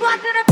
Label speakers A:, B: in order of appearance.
A: One to the